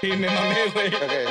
Sí, me mamé, güey. Me pegué.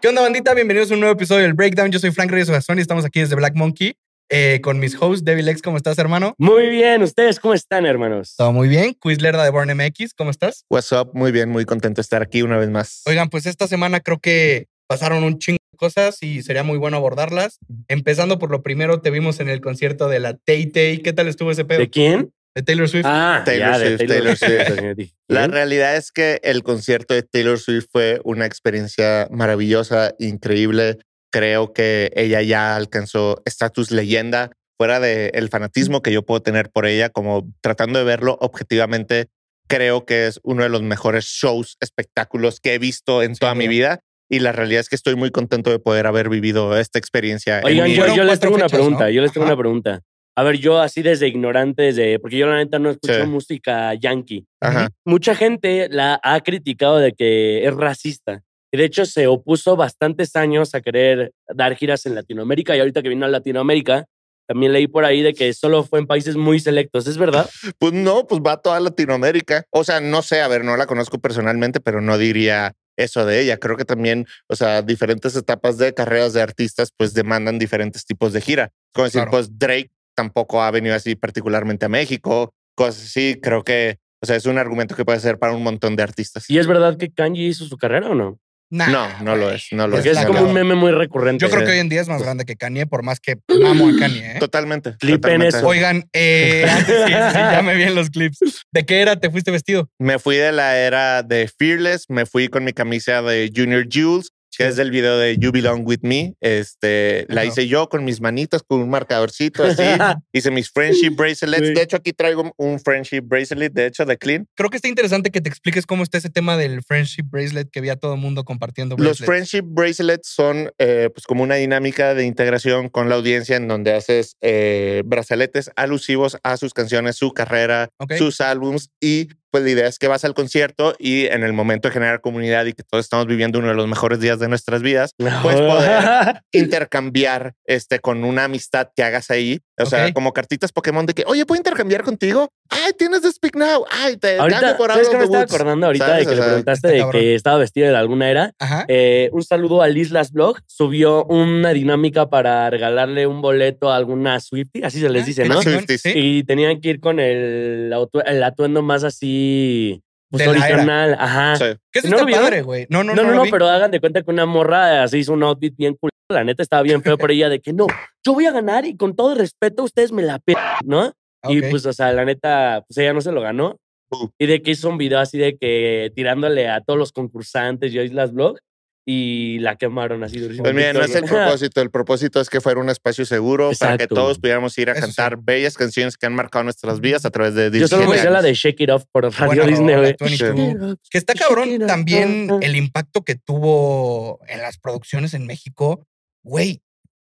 ¿Qué onda, bandita? Bienvenidos a un nuevo episodio del Breakdown. Yo soy Frank Reyes Ogazón y estamos aquí desde Black Monkey eh, con mis hosts, Devil X. ¿Cómo estás, hermano? Muy bien, ¿ustedes cómo están, hermanos? Todo muy bien. Quizlerda de Born MX, ¿cómo estás? What's up? Muy bien, muy contento de estar aquí una vez más. Oigan, pues esta semana creo que pasaron un chingo cosas y sería muy bueno abordarlas. Empezando por lo primero, te vimos en el concierto de la Tay Tay. ¿Qué tal estuvo ese pedo? ¿De quién? De Taylor Swift. Ah, Taylor ya, de Swift, Taylor Swift. Dije, La realidad es que el concierto de Taylor Swift fue una experiencia maravillosa, increíble. Creo que ella ya alcanzó estatus leyenda, fuera del fanatismo que yo puedo tener por ella, como tratando de verlo objetivamente. Creo que es uno de los mejores shows, espectáculos que he visto en toda mi vida. Y la realidad es que estoy muy contento de poder haber vivido esta experiencia. en Oigan, yo, yo les tengo una fechas, pregunta, ¿no? yo les tengo Ajá. una pregunta. A ver, yo así desde ignorante, desde, porque yo la neta no escucho Sí. música yankee. Ajá. Mucha gente la ha criticado de que es racista. Y de hecho se opuso bastantes años a querer dar giras en Latinoamérica y ahorita que vino a Latinoamérica, también leí por ahí de que solo fue en países muy selectos. ¿Es verdad? Pues no, pues va a toda Latinoamérica. O sea, no sé, a ver, no la conozco personalmente, pero no diría eso de ella. Creo que también, o sea, diferentes etapas de carreras de artistas, pues demandan diferentes tipos de gira. Como decir, Claro. pues Drake tampoco ha venido así particularmente a México, cosas así. Creo que, o sea, es un argumento que puede ser para un montón de artistas. ¿Y es verdad que Kanye hizo su carrera o no? Nah, No, no lo es, no lo Porque es. es como un meme muy recurrente. Yo creo que Sí. hoy en día es más grande que Kanye, por más que amo a Kanye. ¿eh? Totalmente. Clipen totalmente. eso. Oigan, eh, antes sí, sí, ya me vi en los clips. ¿De qué era te fuiste vestido? Me fui de la era de Fearless, me fui con mi camisa de Junior Jules, que es del video de You Belong With Me. Este, la hice yo con mis manitas, con un marcadorcito así. hice mis friendship bracelets. De hecho, aquí traigo un friendship bracelet, de hecho, de Clean. Creo que está interesante que te expliques cómo está ese tema del friendship bracelet que vi a todo el mundo compartiendo. Los bracelets. friendship bracelets son eh, pues como una dinámica de integración con la audiencia en donde haces eh, brazaletes alusivos a sus canciones, su carrera, sus álbums y pues la idea es que vas al concierto y en el momento de generar comunidad y que todos estamos viviendo uno de los mejores días de nuestras vidas, pues poder intercambiar este con una amistad que hagas ahí. O sea, como cartitas Pokémon de que, oye, ¿puedo intercambiar contigo? Ay, tienes de Speak Now. Ay, te Ahorita, por ¿sabes qué of me estaba acordando ahorita ¿Sabes? de que O le preguntaste de que estaba vestido de alguna era? Ajá. Eh, un saludo al Islas Blog. Subió una dinámica para regalarle un boleto a alguna Swiftie, así se les Ah, dice, qué ¿no? Swifties. sí. Y tenían que ir con el, el atuendo más así pues, original. Ajá. Sí. Que eso ¿No está padre, güey. No, no, No, no, lo no, vi. pero hagan de cuenta que una morra así hizo un outfit bien cool. La neta estaba bien feo por ella de que no, yo voy a ganar y con todo respeto ustedes me la pe, ¿no? Y Ok. pues, o sea, la neta, pues ella no se lo ganó. Uh. Y de que hizo un video así de que tirándole a todos los concursantes y a Islas Blog y la quemaron así durísimo. Pues mira, no es el propósito. El propósito es que fuera un espacio seguro para que Exacto. todos pudiéramos ir a Eso sí. cantar bellas canciones que han marcado nuestras vidas a través de Yo solo me 17 sé la de. Shake It Off por Radio Buena Disney, güey. 22. Que está cabrón también el impacto que tuvo en las producciones en México. Güey,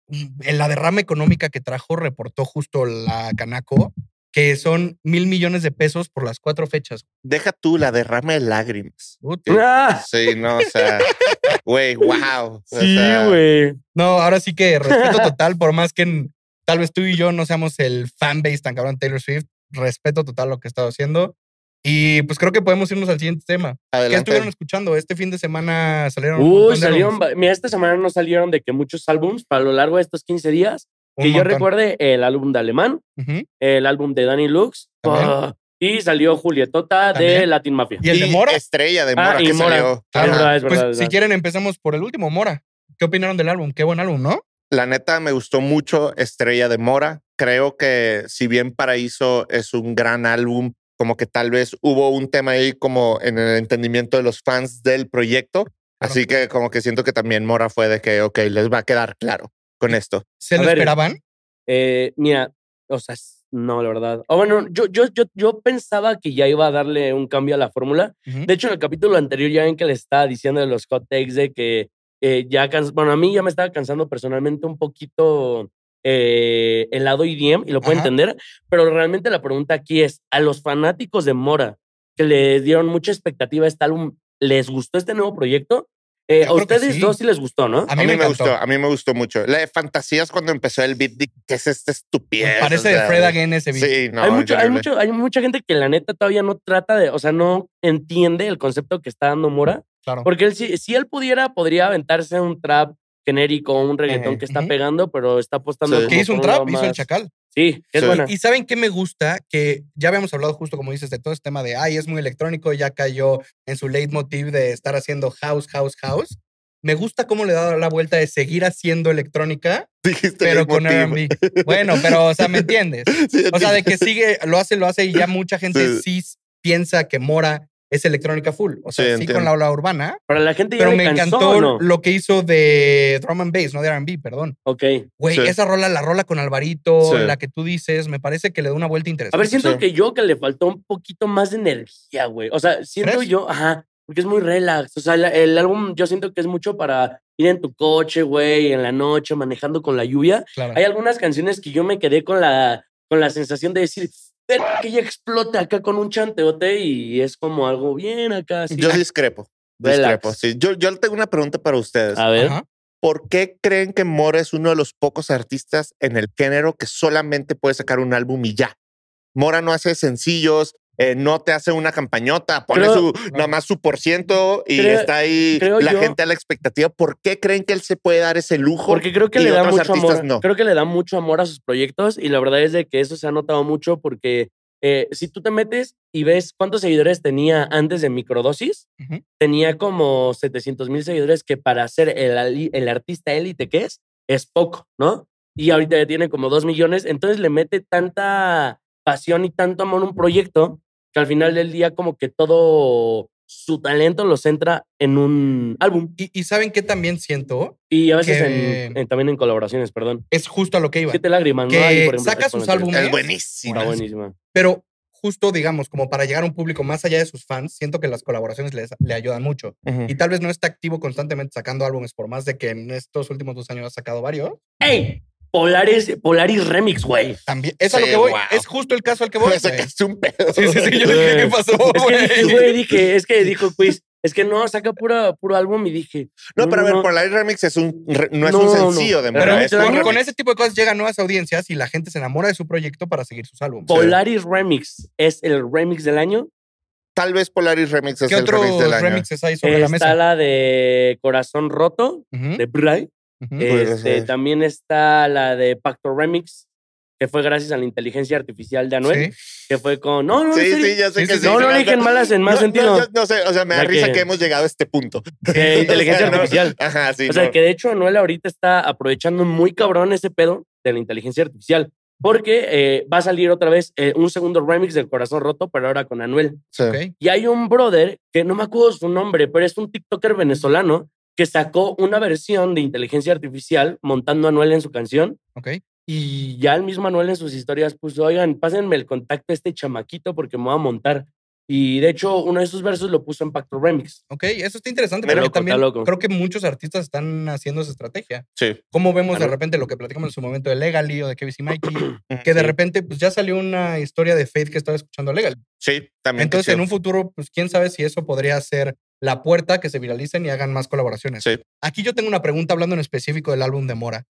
mm, en la derrama económica que trajo, reportó justo la Canaco, que son mil millones de pesos por las cuatro fechas. Deja tú la derrama de lágrimas. Ah, Sí, no, o sea, güey, wow. O sí, sea, güey. No, ahora sí que respeto total, por más que tal vez tú y yo no seamos el fanbase tan cabrón de Taylor Swift, respeto total lo que he estado haciendo. Y pues creo que podemos irnos al siguiente tema. ¿Qué Adelante. estuvieron escuchando? Este fin de semana salieron. Uy, de salieron. Mira, esta semana no salieron de que muchos álbums para lo largo de estos 15 días. Un que yo montón. recuerde el álbum de Alemán, Ujú. el álbum de Danny Lux ah, y salió Julietota de También. Latin Mafia. ¿Y el de Mora? Estrella de Ah, Mora y que Mora. salió. Ah, es verdad, es Pues verdad, si verdad. quieren empezamos por el último, Mora. ¿Qué opinaron del álbum? Qué buen álbum, ¿no? La neta me gustó mucho Estrella de Mora. Creo que si bien Paraíso es un gran álbum, como que tal vez hubo un tema ahí como en el entendimiento de los fans del proyecto. Así que como que siento que también Mora fue de que, ok, les va a quedar claro con esto. ¿Se A lo ver, esperaban? Eh, mira, o sea, no, la verdad. O bueno, yo, yo, yo, yo pensaba que ya iba a darle un cambio a la fórmula. De hecho, en el capítulo anterior ya ven que le estaba diciendo de los hot takes de que eh, ya, bueno, a mí ya me estaba cansando personalmente un poquito eh, el lado IDM y lo puedo Ajá. entender, pero realmente la pregunta aquí es, a los fanáticos de Mora que le dieron mucha expectativa a este álbum, ¿les gustó este nuevo proyecto? Eh, a que ustedes sí. dos sí les gustó, ¿no? A A mí me gustó, a mí me gustó mucho. La de fantasías cuando empezó el beat, ¿qué es esta estupidez? Parece O de Fred again ese beat. Sí, no. hay, mucho, hay, mucho, hay mucha gente que la neta todavía no trata de, o sea, no entiende el concepto que está dando Mora. Claro. Porque él, si, si él pudiera, podría aventarse un trap genérico, un reggaetón que está pegando, pero está apostando Sí. que hizo un trap, hizo el chacal. Sí, es Sí. buena. Y saben qué me gusta, que ya habíamos hablado justo como dices de todo este tema de, ay, es muy electrónico, ya cayó en su leitmotiv de estar haciendo house, house, house. Me gusta cómo le da la vuelta de seguir haciendo electrónica, Dijiste pero con. R&B. Bueno, pero, o sea, ¿me entiendes? Sí, O sea, de que sigue, lo hace, lo hace y ya mucha gente sí, piensa que Mora es electrónica full. O sea, Sí, con la ola urbana, Para la gente ya pero me cansó, encantó lo que hizo de drum and bass, no de R&B, perdón. Ok. Güey, Sí. esa rola, la rola con Alvarito, Sí. la que tú dices, me parece que le da una vuelta A interesante. ver, siento Sí. que yo que le faltó un poquito más de energía, güey. O sea, siento ¿Crees? yo, ajá, porque es muy relax. O sea, la- el, álbum yo siento que es mucho para ir en tu coche, güey, en la noche, manejando con la lluvia. Claro. Hay algunas canciones que yo me quedé con la, con la sensación de decir, "Ver que ella explota acá con un chanteote y es como algo bien acá. Así. Yo discrepo. Discrepo, sí. Yo, yo tengo una pregunta para ustedes. A ver. Ajá. ¿Por qué creen que Mora es uno de los pocos artistas en el género que solamente puede sacar un álbum y ya? Mora no hace sencillos, eh, no te hace una campañota, pone Creo- su, nada más su por ciento y Creo- está ahí la yo- gente a la expectativa. ¿Por qué creen que él se puede dar ese lujo? Porque creo que y le da mucho amor. no. Creo que le da mucho amor a sus proyectos y la verdad es de que eso se ha notado mucho porque eh, si tú te metes y ves cuántos seguidores tenía antes de Microdosis, tenía como 700 mil seguidores que para ser el, el artista élite que es, es poco, ¿no? Y ahorita ya tiene como 2 millones, entonces le mete tanta pasión y tanto amor a un proyecto que al final del día como que todo su talento lo centra en un álbum. Y, y ¿saben qué también siento? Y a veces Que- en- en- también en colaboraciones, perdón. Es justo a lo que iba. Siete lágrimas, ¿no? Que Ahí, por ejemplo, saca sus álbumes. Es. Está buenísima. Pero justo, digamos, como para llegar a un público más allá de sus fans, siento que las colaboraciones les- le ayudan mucho. Y tal vez no está activo constantemente sacando álbumes, por más de que en estos últimos dos años ha sacado varios. ¡Ey! Polaris, Polaris Remix, güey. También, es a lo que voy. wow. Es justo el caso al que voy. Me güey. sacaste un pedo. Sí, sí, sí. Yo dije, ¿qué pasó, Es que dije, güey? güey, dije, es que dijo Quiz, es que no, saca pura, puro álbum y dije. No, pero a ver, no. Polaris Remix es un, no es No, un no. sencillo de Mora. Es con, ese tipo de cosas llegan nuevas audiencias y la gente se enamora de su proyecto para seguir sus álbumes. Polaris Remix es el remix del año. Tal vez Polaris Remix es ¿Qué el otros remix del año. remixes hay sobre la Está mesa? la de Corazón Roto, de Bray. Podría Este, también está la de Pacto Remix, que fue gracias a la inteligencia artificial de Anuel, Sí. que fue con. No, no, Sí, sí, ya sé que sí. No, no le dije en malas, en más no, sentido. No, no sé, o sea, me da risa que- que hemos llegado a este punto. Que inteligencia O sea, no- artificial. Ajá, sí. o sea, no. que de hecho Anuel ahorita está aprovechando muy cabrón ese pedo de la inteligencia artificial. Porque eh, va a salir otra vez eh, un segundo remix del Corazón Roto, pero ahora con Anuel. Sí. Ok. Y hay un brother, que no me acuerdo su nombre, pero es un TikToker venezolano que sacó una versión de inteligencia artificial montando a Anuel en su canción. Ok. Y ya el mismo Anuel en sus historias puso, oigan, pásenme el contacto a este chamaquito porque me voy a montar. Y de hecho, uno de sus versos lo puso en Pacto Remix. Ok, eso está interesante está también loco. creo que muchos artistas están haciendo esa estrategia. Sí. Como vemos de repente lo que platicamos en su momento de Legally o de Kevin y Mikey, que de Sí. repente pues ya salió una historia de Faith que estaba escuchando Legal. Sí, también. Entonces en un futuro, pues quién sabe si eso podría ser la puerta que se viralicen y hagan más colaboraciones. Sí. Aquí yo tengo una pregunta hablando en específico del álbum de Mora.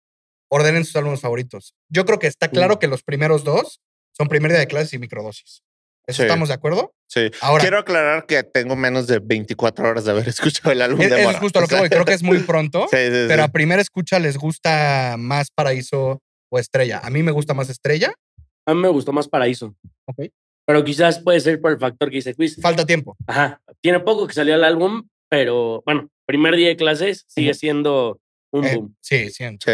Ordenen sus álbumes favoritos. Yo creo que está claro que los primeros dos son Primer Día de Clases y Microdosis. ¿Eso Sí. estamos de acuerdo? Sí. Ahora, Quiero aclarar que tengo menos de 24 horas de haber escuchado el álbum es, de Mora. es justo lo que voy. Creo que es muy pronto. Sí, sí, Pero sí. a primera escucha les gusta más Paraíso o Estrella. A mí me gusta más Estrella. A mí me gustó más Paraíso. Ok. Pero quizás puede ser por el factor que dice Quiz. Falta tiempo. Ajá. Tiene poco que salió el álbum, pero bueno, primer día de clases sigue siendo un Eh, boom. sí, sí. Sí.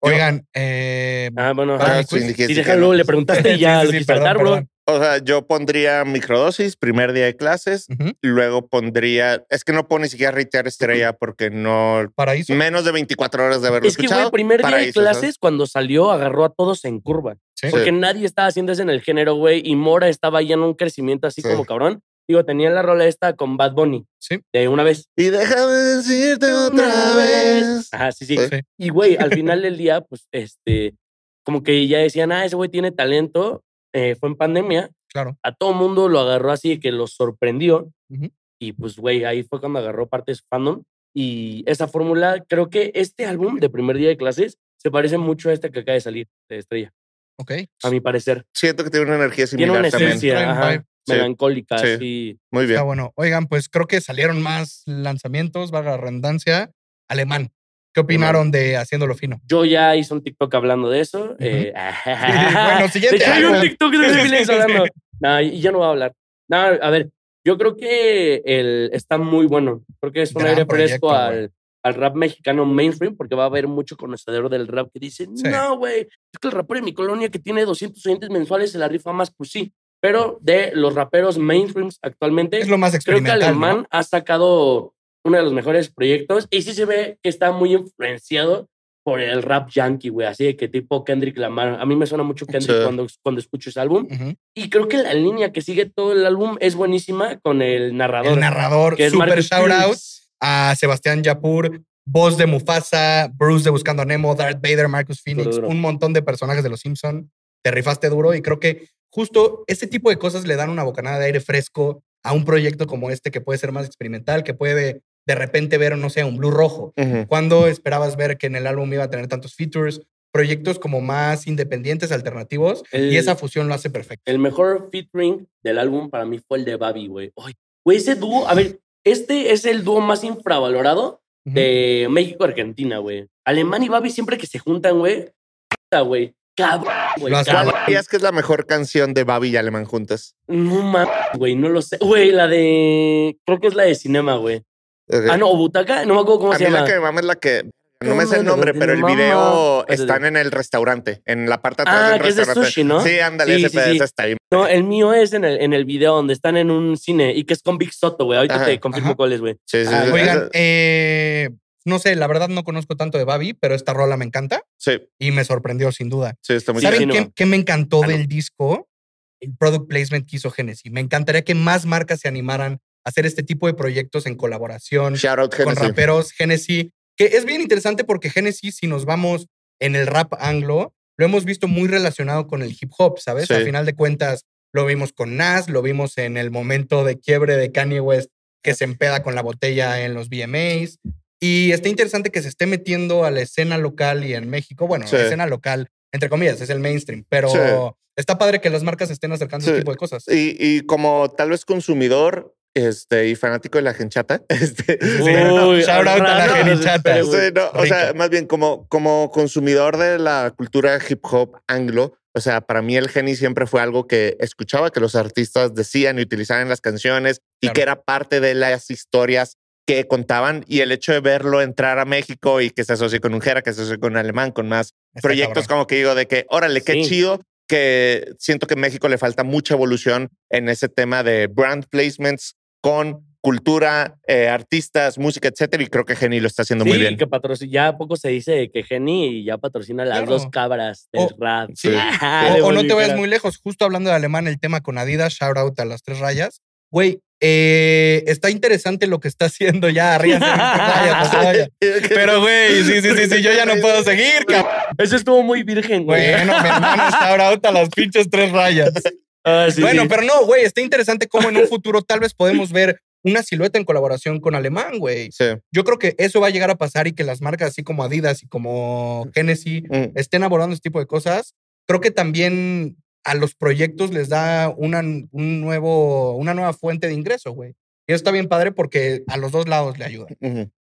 Oigan, eh, ah, bueno. Ah, sí, Y que déjalo, no. le preguntaste y ya Sí, lo sí, quise perdón, saltar, bro. perdón. O sea, yo pondría microdosis, primer día de clases, luego pondría, es que no puedo ni siquiera reitear estrella porque no, Paraíso. menos de 24 horas de haberlo Es que, escuchado. güey, primer día de clases, cuando salió, agarró a todos en curva. Sí. Porque nadie estaba haciendo eso en el género, güey. Y Mora estaba ya en un crecimiento así Sí. como cabrón. Digo, tenía la rola esta con Bad Bunny. Sí. De una vez. Y déjame decirte otra vez. Ajá, sí. Sí. Y, güey, al final del día, pues, este, como que ya decían, ah, ese güey tiene talento. Eh, fue en pandemia. Claro. A todo mundo lo agarró así de que lo sorprendió. Y pues, güey, ahí fue cuando agarró parte de su fandom. Y esa fórmula, creo que este álbum de primer día de clases se parece mucho a este que acaba de salir de Estrella. Ok. A mi parecer. Siento que tiene una energía Tiene similar una también. esencia ajá. Sí. melancólica, Sí. así. Muy bien. Está bueno. Oigan, pues creo que salieron más lanzamientos, valga la redundancia, alemán. ¿Qué opinaron de Haciéndolo Fino? Yo ya hice un TikTok hablando de eso. eh, bueno, siguiente De hecho, hay un. TikTok de hablando. No, y ya no voy a hablar. No, a ver, yo creo que el, está muy bueno. Creo que es un Gran aire fresco al, al rap mexicano mainstream, porque va a haber mucho conocedor del rap que dice, Sí. no, güey, es que el rapero de mi colonia que tiene 200 oyentes mensuales se la rifa más, pues sí. Pero de los raperos mainstreams actualmente, Es lo más creo que experimental. Alemán ¿no? ha sacado uno de los mejores proyectos y sí se ve que está muy influenciado por el rap yankee, güey, así de que tipo Kendrick Lamar. A mí me suena mucho Kendrick Sí. cuando, cuando escucho ese álbum. Y creo que la línea que sigue todo el álbum es buenísima con el narrador. El narrador, que es super shout out a Sebastián Yapur, voz de Mufasa, Bruce de Buscando a Nemo, Darth Vader, Marcus Phoenix, un montón de personajes de los Simpson. Te rifaste duro y creo que justo ese tipo de cosas le dan una bocanada de aire fresco a un proyecto como este que puede ser más experimental, que puede de repente ver, no sé, un blue rojo. Ujú. ¿Cuándo esperabas ver que en el álbum iba a tener tantos features? Proyectos como más independientes, alternativos, El- y esa fusión lo hace perfecto. El mejor featuring del álbum para mí fue el de Babi, güey. Güey, ese dúo, a ver, este es el dúo más infravalorado Ujú. de México-Argentina, güey. Alemán y Babi siempre que se juntan, güey. puta, güey. Cabrón, güey. Lo hace- ¿Cuál cabrón. dirías que es la mejor canción de Babi y Alemán juntas? No mames, güey, no lo sé. Güey, la de. Creo que es la de cinema, güey. Ah, no, o Butaca, no me acuerdo cómo A se mí llama. la que me mama es la que. No me sé el nombre, pero el video están en el restaurante, en la parte de atrás Ah, del que es de restaurante. sushi, ¿no? Sí, ándale, Sí, ese sí, sí. está ahí. No, el mío es en el, en el video donde están en un cine y que es con Big Soto, güey. Ahorita Ajá, te confirmo ajá. cuál es, güey. Sí, sí, Ah, sí, oigan, eh, no sé, la verdad no conozco tanto de Babi, pero esta rola me encanta sí, y me sorprendió sin duda. sí, está muy ¿Saben no. qué, qué me encantó Ah, no. del disco? El product placement que hizo Genesis. Me encantaría que más marcas se animaran hacer este tipo de proyectos en colaboración out con raperos. Genesis, que es bien interesante porque Genesis, si nos vamos en el rap anglo, lo hemos visto muy relacionado con el hip hop, ¿sabes? Sí. Al final de cuentas, lo vimos con Nas, lo vimos en el momento de quiebre de Kanye West que se empeda con la botella en los VMAs. Y está interesante que se esté metiendo a la escena local y en México, bueno, Sí. la escena local, entre comillas, es el mainstream, pero Sí. está padre que las marcas estén acercando ese tipo de cosas. Y, y como tal vez consumidor este, y fanático de la genchata, este, Uy, shout out a la güey. Sí, no, o sea, más bien como, como consumidor de la cultura hip hop anglo, o sea, para mí el Geni siempre fue algo que escuchaba que los artistas decían y utilizaban en las canciones y Claro. que era parte de las historias que contaban y el hecho de verlo entrar a México y que se asocie con un Jera, que se asocie con un alemán, con más Está proyectos cabrón. como que digo de que, órale, qué Sí. chido que siento que en México le falta mucha evolución en ese tema de brand placements con cultura, eh, artistas, música, etcétera. Y creo que Geni lo está haciendo muy Sí, bien. que patrocina, ya poco se dice que Geni ya patrocina las Claro. dos cabras del O- rap. sí. Ah, O, no te vayas muy lejos, justo hablando de alemán, el tema con Adidas, shout out a las tres rayas. Güey, eh, está interesante lo que está haciendo ya, vayan. Pero, güey, sí, sí, sí, sí, yo ya no puedo seguir, cabrón. Eso estuvo muy virgen, güey. Bueno, mi hermano, shout out a las pinches tres rayas. Ah, sí, bueno, sí. pero no, güey, está interesante cómo en un futuro tal vez podemos ver una silueta en colaboración con alemán, güey. Sí. Yo creo que eso va a llegar a pasar y que las marcas así como Adidas y como Genesis Mm. estén abordando este tipo de cosas. Creo que también a los proyectos les da una, un nuevo, una nueva fuente de ingreso, güey. Y eso está bien padre porque a los dos lados le ayuda.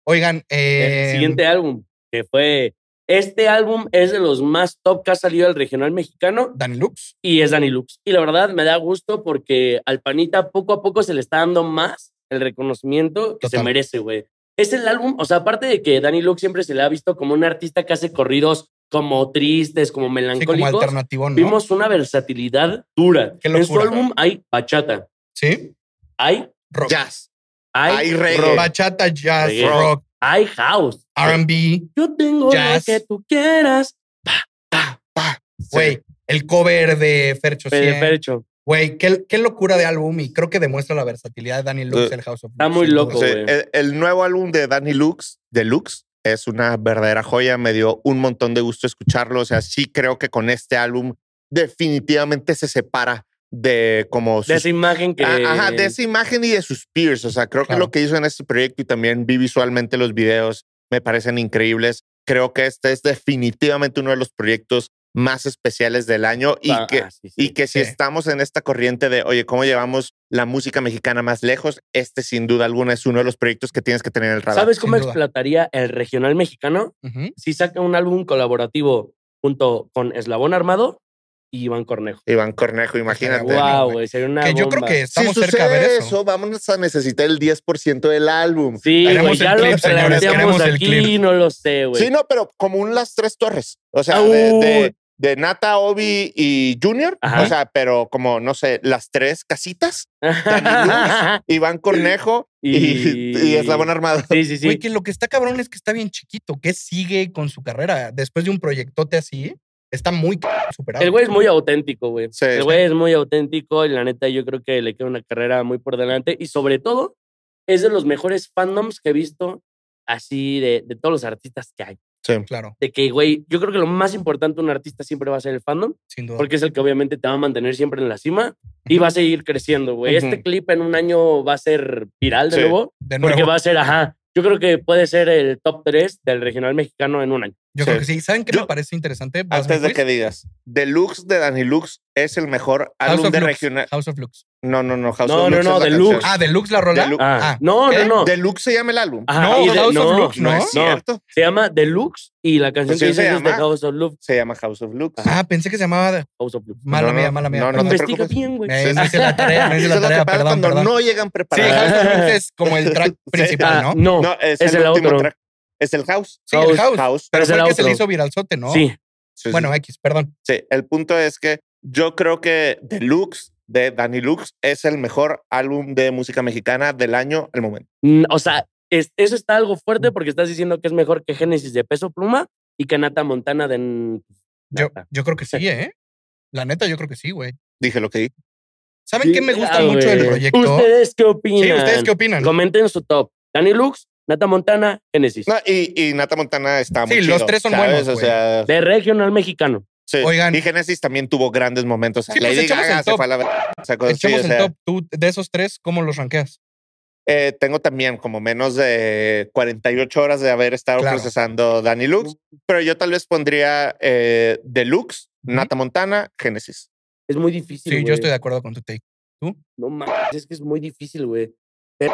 Oigan, eh, El siguiente álbum, que fue. Este álbum es de los más top que ha salido del regional mexicano Danny Lux. y es Danny Lux. Y la verdad me da gusto porque al Panita poco a poco se le está dando más el reconocimiento que se merece, güey. Es el álbum, o sea, aparte de que Danny Lux siempre se le ha visto como un artista que hace corridos como tristes, como Sí, como melancólicos. alternativo, ¿no? Vimos una versatilidad dura. Qué en su álbum hay bachata, Sí. hay, Rock. Jazz. hay, Hay reggae. rock, Bachata, jazz, Reggae. rock, hay house. R&B. Yo tengo Jazz. lo que tú quieras. Güey, el cover de Fercho 100. Fercho. Güey, qué, qué locura de álbum y creo que demuestra la versatilidad de Danny Lux, Sí. el House of Está muy loco. Sí, güey. el, el nuevo álbum de Danny Lux, Deluxe, es una verdadera joya. Me dio un montón de gusto escucharlo. O sea, sí creo que con este álbum definitivamente se separa de como de esa imagen que. Ah, Ajá, de esa imagen y de sus peers. O sea, creo que Claro. lo que hizo en este proyecto y también vi visualmente los videos me parecen increíbles. Creo que este es definitivamente uno de los proyectos más especiales del año y Ah, que, ah, sí, sí. y que si estamos en esta corriente de, oye, ¿cómo llevamos la música mexicana más lejos? Este sin duda alguna es uno de los proyectos que tienes que tener en el radar. ¿Sabes cómo sin duda. explotaría el regional mexicano? Si saca un álbum colaborativo junto con Eslabón Armado y Iván Cornejo. Iván Cornejo, imagínate. Wow, güey. sería una Que yo creo bomba. que Si estamos cerca de ver eso. eso, vamos a necesitar el 10% del álbum. Sí, güey, ya el lo clip, señores, planteamos queremos el aquí, clip. no lo sé, güey. Sí, no, pero como un Las Tres Torres. O sea, de, de- de Nata, Obi y Junior. Ajá. O sea, pero como, no sé, las tres casitas. Iván Cornejo y, Y- y Eslabón Armado. sí, sí, sí. Güey, que lo que está cabrón es que está bien chiquito, que sigue con su carrera. Después de un proyectote así, está muy superado. El güey es muy auténtico, güey. Sí, el sí. güey es muy auténtico y la neta yo creo que le queda una carrera muy por delante y sobre todo es de los mejores fandoms que he visto así de, de todos los artistas que hay. Sí. Claro, De que, güey, yo creo que lo más importante de un artista siempre va a ser el fandom sin duda. porque es el que obviamente te va a mantener siempre en la cima y va a seguir creciendo, güey. Ujú. Este clip en un año va a ser viral de Sí. nuevo de porque nuevo, va a ser, ajá, yo creo que puede ser el top 3 del regional mexicano en un año. Yo Sí. creo que sí. ¿Saben qué Yo- me parece interesante? Antes de que digas, Deluxe de Dani Lux es el mejor House álbum of de Lux. regional. House of Lux. No, no, no. House No, of no, Lux no, la Deluxe. Ah, Deluxe la rola. Deluxe. Ah, Ah, no, ¿qué? no, no. Deluxe se llama el álbum. Ajá, No, de- House of no, Lux, no, ¿no? es cierto. Se llama Deluxe y la canción Pues que sí, se dices es de llama. House of Love. Se llama House of Lux. Ah, pensé que se llamaba House of Love. Mala No, no, mía, mala mía. no, no Investiga bien, güey. No hice la tarea, no hice Eso la tarea, perdón, cuando perdón. no llegan Sí, preparados. House of Lux es como el track principal, Ah, ¿no? no, No, es, el, último track. Es el House. Sí, el House. House. Pero Es fue el el que se le hizo viralzote, ¿no? Sí. Sí, sí. Bueno, X, perdón. Sí, el punto es que yo creo que Deluxe de Danny Lux es el mejor álbum de música mexicana del año al momento. Mm, O sea, es- eso está algo fuerte porque estás diciendo que es mejor que Génesis de Peso Pluma y que Nata Montana de... Yo, yo creo que sí, ¿eh? La neta, yo creo que sí, güey. Dije lo que dije. ¿Saben qué me gusta Ah, mucho del proyecto? ¿Ustedes qué opinan? Sí, ¿ustedes qué opinan? Comenten su top. Danny Lux, Nata Montana, Génesis. No, y, y Nata Montana está muy Sí, los tres son ¿sabes? buenos, O güey. sea, De regional mexicano. sí. Oigan. Y Genesis también tuvo grandes momentos. Sí, pues, Lady echamos Gaga se top. fue a la ver- o sea, cosas así, Echemos o el sea, top. Tú, de esos tres, ¿cómo los rankeas? eh, tengo también como menos de 48 horas de haber estado Claro. procesando Danny Lux, pero yo tal vez pondría eh, Deluxe. Nata Montana, Genesis. Es muy difícil, Sí, yo estoy de acuerdo con tu take. No mames, es que es muy difícil, güey. Pero,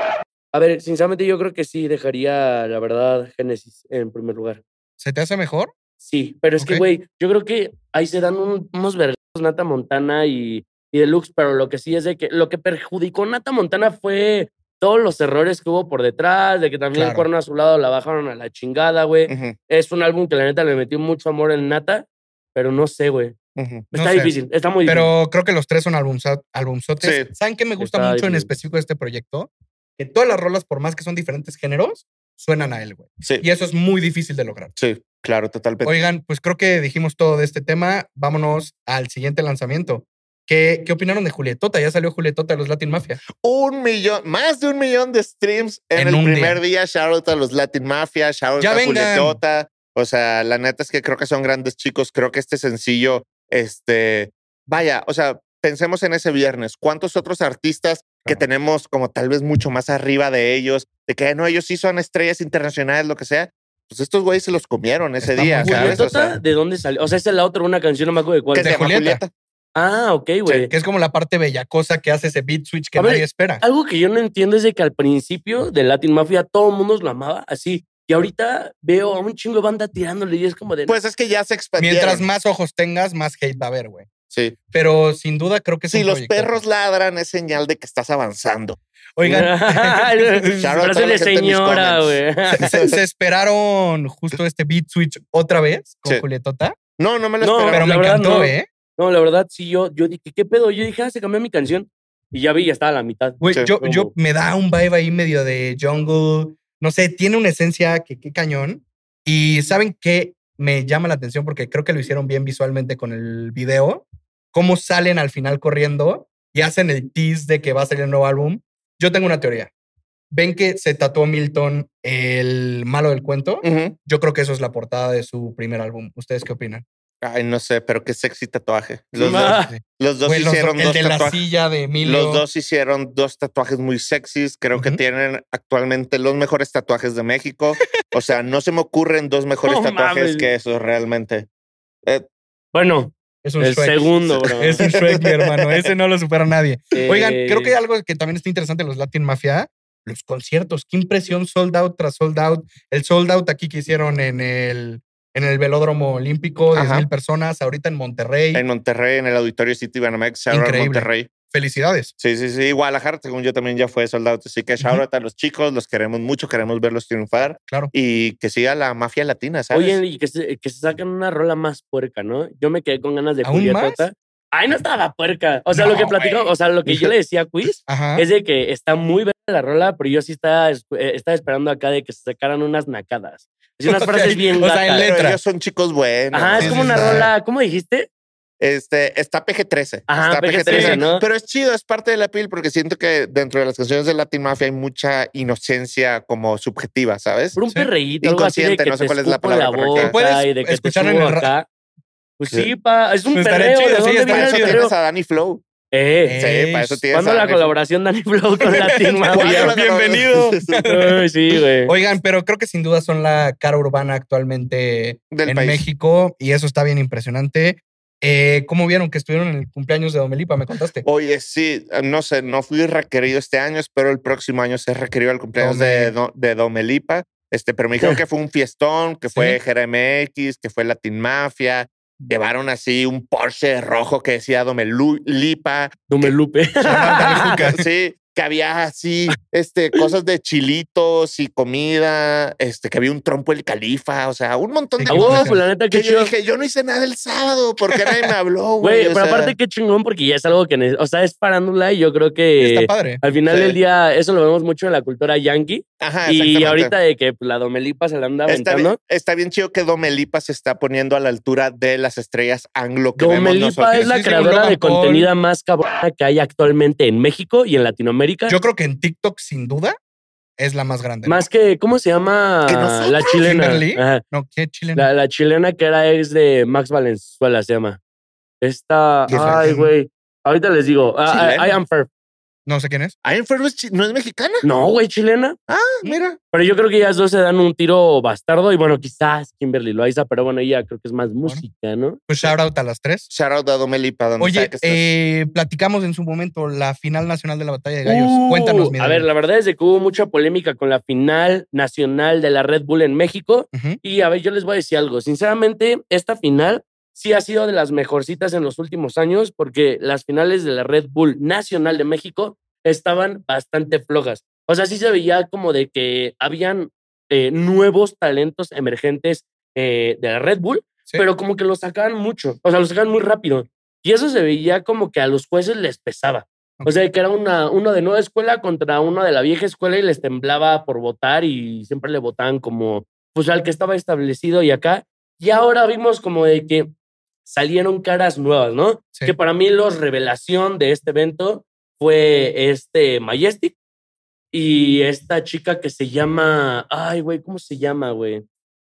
a ver, sinceramente yo creo que sí dejaría, la verdad, Génesis en primer lugar. ¿Se te hace mejor? Sí, pero es que, güey, yo creo que ahí se dan un- unos vergos Nata Montana y, y Deluxe, pero lo que sí es de que lo que perjudicó Nata Montana fue todos los errores que hubo por detrás, de que también el Claro. cuerno a su lado la bajaron a la chingada, güey. Es un álbum que la neta le metió mucho amor en Nata, pero no sé, güey. Está difícil, está muy difícil. Pero creo que los tres son albumsotes. Sí. ¿Saben qué me gusta Está mucho en difícil. específico de este proyecto? Que todas las rolas, por más que son diferentes géneros, suenan a él, güey. Sí, Y eso es muy difícil de lograr. sí, claro, totalmente. Oigan, pues creo que dijimos todo de este tema. Vámonos al siguiente lanzamiento. ¿Qué, qué opinaron de Julietota? Ya salió Julietota de los Latin Mafia. un millón, más de un millón de streams en, En el primer día. día. Shout out a los Latin Mafia, shout a. Julietota. O sea, la neta es que creo que son grandes chicos. Creo que este sencillo, este, vaya, o sea, pensemos en ese viernes. ¿Cuántos otros artistas que tenemos como tal vez mucho más arriba de ellos, de que no, ellos sí son estrellas internacionales, lo que sea? Pues estos güeyes se los comieron ese Está día. O sea, ¿De dónde salió? O sea, esa es la otra, una canción, no me acuerdo de cuál. que se de llama Julieta. Julieta. Ah, ok, güey. Que es como la parte bellacosa que hace ese beat switch que A ver, nadie espera. Algo que yo no entiendo es de que al principio de Latin Mafia todo el mundo lo amaba así. Y ahorita veo a un chingo de banda tirándole y es como de. Pues es que ya se expandieron. Mientras más ojos tengas, más hate va a haber, güey. Sí. Pero sin duda creo que es Si los proyectazo. perros ladran, es señal de que estás avanzando. Oigan, la de señora, güey. comments. ¿se, se esperaron justo este beat switch otra vez con Sí. Julietota? No, no me lo No, esperaba. Pero me verdad, encantó, no. ¿eh? No, la verdad, sí, yo, yo dije, ¿qué pedo? Yo dije, ah, se cambió mi canción. Y ya vi, ya estaba a la mitad. Güey, Sí, yo, como- yo me da un vibe ahí medio de jungle. No sé, tiene una esencia que qué cañón. Y ¿saben qué? Me llama la atención porque creo que lo hicieron bien visualmente con el video. Cómo salen al final corriendo y hacen el tease de que va a salir el nuevo álbum. Yo tengo una teoría. ¿Ven que se tatuó Milton el malo del cuento? Ujú. Yo creo que eso es la portada de su primer álbum. ¿Ustedes qué opinan? Ay, no sé, pero qué sexy tatuaje. Los dos, los dos los- hicieron el dos de la tatuajes. silla de Emilio. Los dos hicieron dos tatuajes muy sexys. Creo que Ujú. tienen actualmente los mejores tatuajes de México. O sea, no se me ocurren dos mejores No tatuajes mames. que esos realmente. Eh, Bueno, Es un el Shrek. segundo, bro. Es un Shrek, mi hermano. Ese no lo supera nadie. Oigan, creo que hay algo que también está interesante en los Latin Mafia. Los conciertos. Qué impresión sold out tras sold out. El sold out aquí que hicieron en el, en el velódromo olímpico, 10 Ajá. mil personas. Ahorita en Monterrey. en Monterrey, en el Auditorio City Banamex, Increíble. Monterrey. Felicidades. Sí, sí, sí. Guadalajara, según yo, también ya fue soldado. Así que shout out a los chicos, los queremos mucho, queremos verlos triunfar Claro. y que siga la mafia latina, ¿sabes? Oye, y que se, que se sacan una rola más puerca, ¿no? Yo me quedé con ganas de ¿Aún Julia más? Tota. Ay, no estaba puerca. O sea, No, lo que platicó, o sea, lo que yo le decía a Quiz Ajá. es de que está muy buena la rola, pero yo sí estaba, es- eh, estaba esperando acá de que se sacaran unas nacadas. Así unas frases bien o sea, en gatas. Letra. ellos son chicos buenos. Ajá, es como una rola, ¿cómo dijiste? Este, está PG-13. Ajá, está PG-13, ¿no? Pero es chido, es parte de la piel porque siento que dentro de las canciones de Latin Mafia hay mucha inocencia como subjetiva, ¿sabes? Por un Sí. perreíto, algo así de Inconsciente, que no sé cuál es la palabra correcta. boca Puedes y de que te escucharlo en el ra- acá. Pues Sí. sí, pa, es un Pues perreo. chido, ¿De sí, dónde Para viene eso el tienes a Danny Flow. Eh, Sí, para eso tienes ¿Cuándo a la Danny Flow. colaboración Danny Flow con Latin Mafia? Bienvenido. Ay, sí, güey. Oigan, pero creo que sin duda son la cara urbana actualmente Del en país. México y eso está bien impresionante. Eh, ¿Cómo vieron que estuvieron en el cumpleaños de Domelipa? Me contaste. Oye, sí, no sé, no fui requerido este año, espero el próximo año ser requerido al cumpleaños de, Do- de Domelipa. Este, pero me dijeron que fue un fiestón, que fue Sí. GRMX, que fue Latin Mafia. Llevaron así un Porsche rojo que decía Domelipa. Dumelupe. sí, que había así, este, cosas de chilitos y comida, este, que había un trompo el califa, o sea, un montón de huevo, cosas. pues la neta, qué Que yo dije, yo no hice nada el sábado, porque nadie me habló, güey. Pero sea, aparte qué chingón porque ya es algo que, o sea, es farándula y yo creo Está que padre. al final Sí. del día eso lo vemos mucho en la cultura yankee Ajá, y ahorita de que pues, la Domelipa se la anda Está bien, está bien chido que Domelipa se está poniendo a la altura de las estrellas anglo que vemos Domelipa nosotros. es la Sí, creadora de contenido más cabrona que hay actualmente en México y en Latinoamérica. Yo creo que en TikTok, sin duda, es la más grande. más que, ¿cómo se llama? La chilena. No, qué chileno. La, la chilena que era ex de Max Valenzuela se llama. Esta. ¿Qué es Ay, güey. Ahorita les digo. Ah, ¿Chilena? I, I am fair. No sé quién es. Ah, Enfermo es chi- no es mexicana. No, güey, chilena. Ah, mira. Pero yo creo que ellas dos se dan un tiro bastardo. Y bueno, quizás Kimberly Loaiza, pero bueno, ella creo que es más música, ¿no? Pues shout out a las tres. Shout out a Domelipa. Donde Oye, sea que estés. eh, platicamos en su momento la final nacional de la batalla de gallos. Uh, Cuéntanos, mi A ver, la verdad es de que hubo mucha polémica con la final nacional de la Red Bull en México. Y a ver, yo les voy a decir algo. Sinceramente, esta final sí ha sido de las mejorcitas en los últimos años porque las finales de la Red Bull Nacional de México estaban bastante flojas. O sea, sí se veía como de que habían eh, nuevos talentos emergentes eh, de la Red Bull, Sí. pero como que lo sacaban mucho. O sea, lo sacaban muy rápido. Y eso se veía como que a los jueces les pesaba. O sea, que era una, uno de nueva escuela contra uno de la vieja escuela y les temblaba por votar y siempre le votaban como, pues al que estaba establecido y acá. Y ahora vimos como de que salieron caras nuevas, ¿no? Sí. Que para mí los revelación de este evento fue este Majestic y esta chica que se llama, ay, güey, ¿cómo se llama, güey?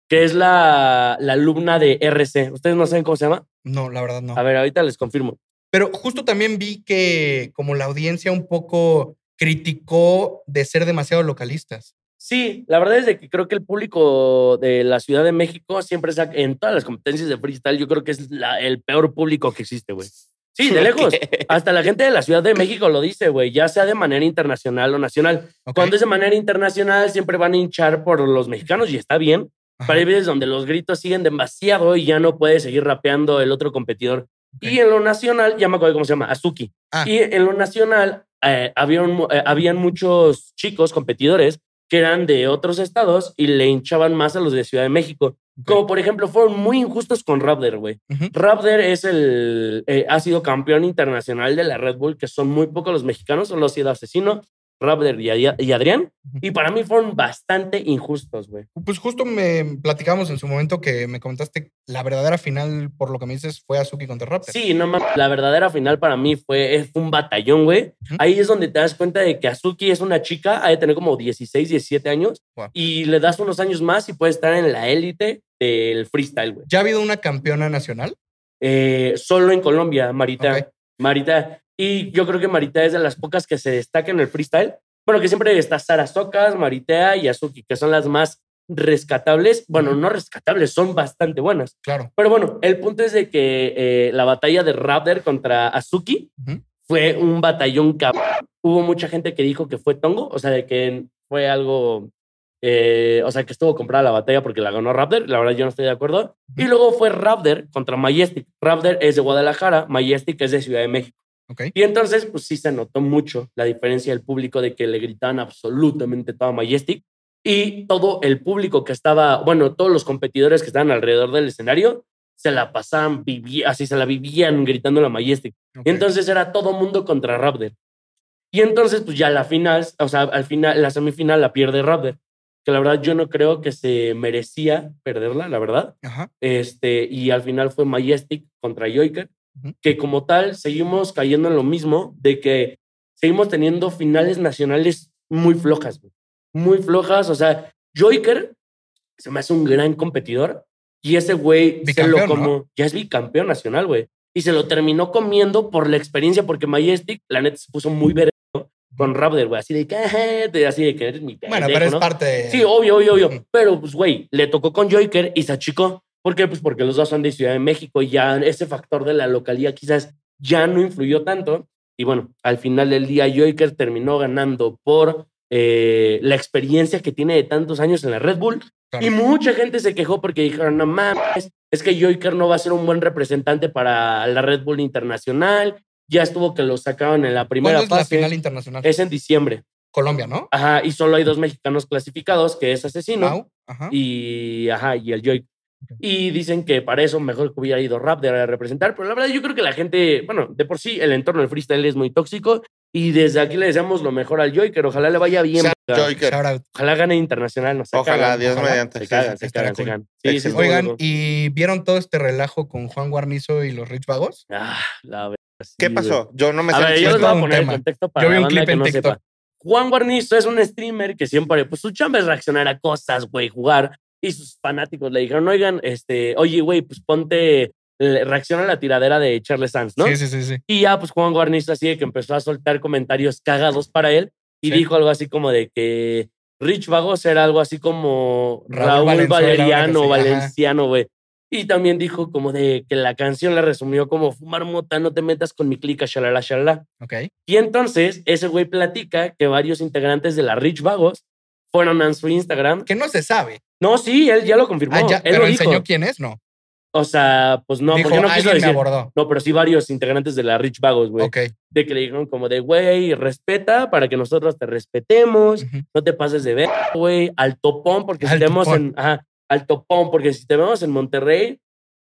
Que es la, la alumna de RC. ¿Ustedes no saben cómo se llama? No, la verdad no. A ver, ahorita les confirmo. Pero justo también vi que como la audiencia un poco criticó de ser demasiado localistas. Sí, la verdad es de que creo que el público de la Ciudad de México siempre saca, en todas las competencias de freestyle, yo creo que es la- el peor público que existe, güey. Sí, de lejos. Hasta la gente de la Ciudad de México lo dice, güey, ya sea de manera internacional o nacional. ¿ok? Cuando es de manera internacional, siempre van a hinchar por los mexicanos y está bien. Ajá. Pero hay veces donde los gritos siguen demasiado y ya no puede seguir rapeando el otro competidor. Ok. Y en lo nacional, ya me acuerdo cómo se llama, Azuki. Ah. Y en lo nacional, eh, eh, habían muchos chicos competidores que eran de otros estados y le hinchaban más a los de Ciudad de México. Como por ejemplo, fueron muy injustos con Raptor, güey. Ujú. Raptor es el, eh, ha sido campeón internacional de la Red Bull, que son muy pocos los mexicanos, solo ha sido asesino. Raptor y, y Adrián. Y para mí fueron bastante injustos, güey. Pues justo me platicamos en su momento que me comentaste la verdadera final, por lo que me dices, fue Azuki contra Raptor. Sí, no mames. La verdadera final para mí fue, fue un batallón, güey. Ahí es donde te das cuenta de que Azuki es una chica, ha de tener como 16, 17 años. Wow. Y le das unos años más y puede estar en la élite del freestyle, güey. ¿Ya ha habido una campeona nacional? Eh, solo en Colombia, Marita. Marita. Y yo creo que Marita es de las pocas que se destaca en el freestyle. Bueno, que siempre está Sara Socas, Maritea y Azuki, que son las más rescatables. Bueno, no rescatables, son bastante buenas. Claro. Pero bueno, el punto es de que eh, la batalla de Raptor contra Azuki fue un batallón cabrón. Hubo mucha gente que dijo que fue tongo, o sea, de que fue algo, eh, o sea, que estuvo comprada la batalla porque la ganó Raptor. La verdad, yo no estoy de acuerdo. Y luego fue Raptor contra Majestic. Raptor es de Guadalajara, Majestic es de Ciudad de México. Y entonces, pues sí se notó mucho la diferencia del público de que le gritaban absolutamente todo a Majestic. Y todo el público que estaba, bueno, todos los competidores que estaban alrededor del escenario, se la pasaban, viví- así se la vivían gritando la Majestic. Y entonces era todo mundo contra Raptor. Y entonces, pues ya la final, o sea, al final, la semifinal la pierde Raptor. Que la verdad yo no creo que se merecía perderla, la verdad. Ajá. Este, y al final fue Majestic contra Joker. Que como tal seguimos cayendo en lo mismo, de que seguimos teniendo finales nacionales muy flojas, güey. muy flojas. O sea, Joker se me hace un gran competidor y ese güey se lo Bicampeón, ¿no? como, ya es bicampeón nacional, güey. Y se lo terminó comiendo por la experiencia, porque Majestic, la neta, se puso muy verano con Raptor, güey, así de que, así de que eres mi Bueno, pero es ¿no? parte de... Sí, obvio, obvio, obvio. Pero, pues, güey, le tocó con Joker y se achicó. ¿Por qué? Pues porque los dos son de Ciudad de México y ya ese factor de la localidad quizás ya no influyó tanto. Y bueno, al final del día, Joker terminó ganando por eh, la experiencia que tiene de tantos años en la Red Bull. Claro. Y mucha gente se quejó porque dijeron, no mames, es que Joker no va a ser un buen representante para la Red Bull Internacional. Ya estuvo que lo sacaban en la primera ¿Cuándo es la fase. final internacional? Es en diciembre. Colombia, ¿no? Ajá, y solo hay dos mexicanos clasificados, que es Asesino Mau, Ajá. y, ajá, y el Joy. Y dicen que para eso mejor que hubiera ido Raptor a representar, pero la verdad yo creo que la gente, bueno, de por sí el entorno del freestyle es muy tóxico y desde aquí le deseamos lo mejor al Joy, que ojalá le vaya bien. Ojalá gane internacional, no se Ojalá, cagan, Dios ojalá. mediante. Se cagan, sí. se cagan, se cagan. Sí, Oigan. ¿y vieron todo este relajo con Juan Guarnizo y los Rich Vagos? Ah, la verdad, sí, ¿Qué pasó? Yo no me A sé. ver, yo les voy a poner el contexto para Yo vi un clip que en no TikTok. sepa. Juan Guarnizo es un streamer que siempre, pues su chamba es reaccionar a cosas, güey, jugar. Y sus fanáticos le dijeron, oigan, este, oye, güey, pues ponte, eh, reacciona a la tiradera de Charles Sanz, ¿no? Sí, sí, sí, sí. Y ya, pues Juan Guarnizo así de que empezó a soltar comentarios cagados para él y Sí. dijo algo así como de que Rich Vagos era algo así como Raúl Raúl, Valeriano. Valenciano, güey. Y también dijo como de que la canción la resumió como fumar mota, no te metas con mi clica, shalala, shalala. Ok. Y entonces ese güey platica que varios integrantes de la Rich Vagos fueron a su Instagram. Que no se sabe. No, sí, él ya lo confirmó. Ah, ya, él pero lo dijo. enseñó quién es, no. O sea, pues no, Dijo, porque no quiso decir. abordó. No, pero sí varios integrantes de la Rich Vagos, güey. Ok. De que le dijeron como de, güey, respeta para que nosotros te respetemos. No te pases de ver, güey. Al topón, porque si Al te vemos en. Ajá, al topón, porque si te vemos en Monterrey,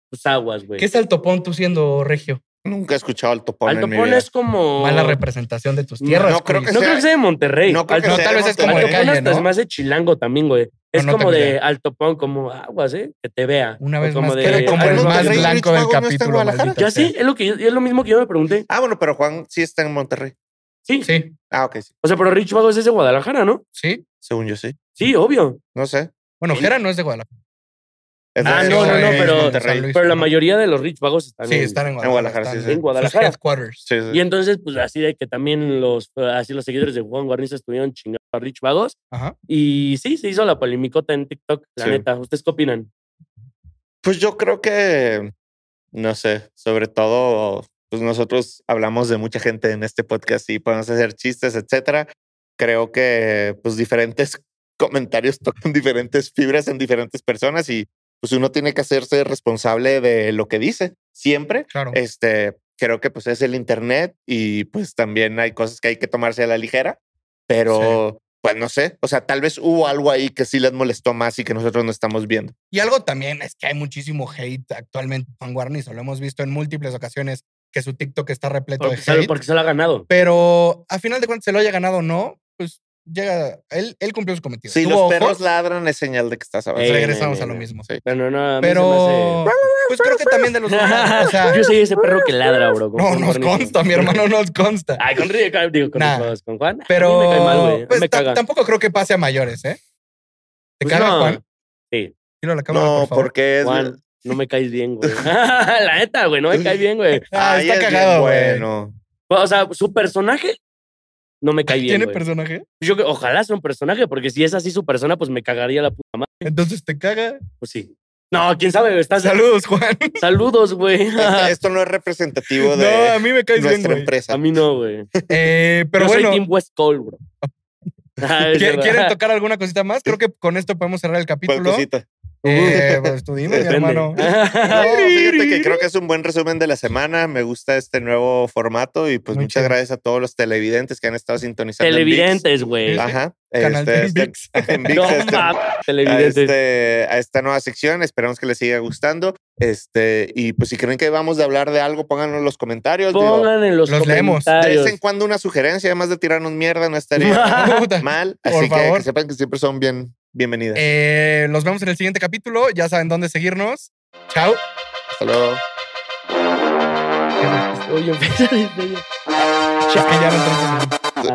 pues aguas, güey. ¿Qué es el topón tú siendo regio? Nunca he escuchado al topón Al en mi topón vida. es como. Mala representación de tus No, tierras. no creo Chris. No sea- creo que sea de Monterrey. No creo Al que No, sea tal de vez es como Al de Monterrey. topón calle, hasta es ¿no? más de chilango también, güey. Es no como de idea. al topón, como aguas, ¿eh? Que te vea. Una O vez como más, de- que como el más Monterrey, blanco Rich del Vagos no está en capítulo, Guadalajara. maldita Ya sea. sí, es lo, que yo, es lo mismo que yo me pregunté. Ah, bueno, pero Juan sí está en Monterrey. Sí. Sí, Ah, ok, sí. O sea, pero Rich Vagos es de Guadalajara, ¿no? sí. Según yo sí. Sí, obvio. No sé. Bueno. Jera no es de Guadalajara. Ah, no, no, no, pero- la mayoría de los Rich Vagos están Sí, en, están en En Guadalajara, sí. En Guadalajara. sus headquarters. Sí, sí. Y entonces, pues así de que también los, así los seguidores de Juan Guarnizo estuvieron chingando a Rich Vagos. Ajá. Y sí, se hizo la polimicota en TikTok, la Sí. neta. ¿Ustedes qué opinan? Pues yo creo que, no sé, sobre todo, pues nosotros hablamos de mucha gente en este podcast y podemos hacer chistes, etcétera. Creo que, pues, diferentes comentarios tocan diferentes fibras en diferentes personas y, pues, uno tiene que hacerse responsable de lo que dice siempre. Claro. Este, creo que, pues, es el Internet y, pues, también hay cosas que hay que tomarse a la ligera, pero, pues, no sé. O sea, tal vez hubo algo ahí que sí les molestó más y que nosotros no estamos viendo. Y algo también es que hay muchísimo hate actualmente Juan Guarnizo. Lo hemos visto en múltiples ocasiones que su TikTok está repleto Porque de hate. porque se lo ha ganado. Pero a final de cuentas, se lo haya ganado o no, pues llega, él, él cumplió su cometido. Si los perros ojos, ladran, es señal de que estás avanzando. Ey, regresamos a lo mismo. Sí. Pero no, a mí se me Pero, hace- pues creo que también de los humanos, o sea, Yo soy ese perro que ladra, bro. no nos consta, mi hermano nos consta. Ay, con Rick, digo, con, Nah. los- con Juan. Pero, me cae mal, güey. Pues, me ta- caga. tampoco creo que pase a mayores, ¿eh? ¿Te Pues caga, no. Juan? Sí. A la cámara, No, por favor. porque es. Juan, no me caes bien, güey. la neta, güey, no me caes bien, güey. Ah, Ay, está es cagado, güey. Bueno. O sea, su personaje no me cae bien, ¿Tiene güey. personaje? Yo que- ojalá sea un personaje, porque si es así su persona, pues me cagaría la puta madre. Entonces te caga. Pues sí. No, quién sabe, estás Saludos, Juan. Saludos, güey. Esto, no es representativo de No, a mí me caes bien, nuestra empresa. A mí no, güey. Eh, pero Yo bueno, soy Team West Cole, bro. Ah, es ¿qui- verdad. ¿quieren tocar alguna cosita más? Creo que con esto podemos cerrar el ¿Cuál capítulo. cosita? Eh, pues tú dime, mi hermano. No, fíjate que creo que es un buen resumen de la semana. Me gusta este nuevo formato y pues Muy muchas gracias a todos los televidentes que han estado sintonizando. en Televidentes, güey. Ajá. Canal Este, de este- ViX. en ViX, No este- mames, a, televidentes. a esta nueva sección. Esperamos que les siga gustando. Este, y pues si creen que vamos a hablar de algo, pónganlo en los comentarios. Pongan en los, Los leemos. de comentarios. vez en cuando una sugerencia, además de tirarnos mierda, no estaría mal. Por Así que, favor. que sepan que siempre son bien bienvenidas. Eh, los vemos en el siguiente capítulo. Ya saben dónde seguirnos. Chao. Hasta luego. Oye, Es que ya no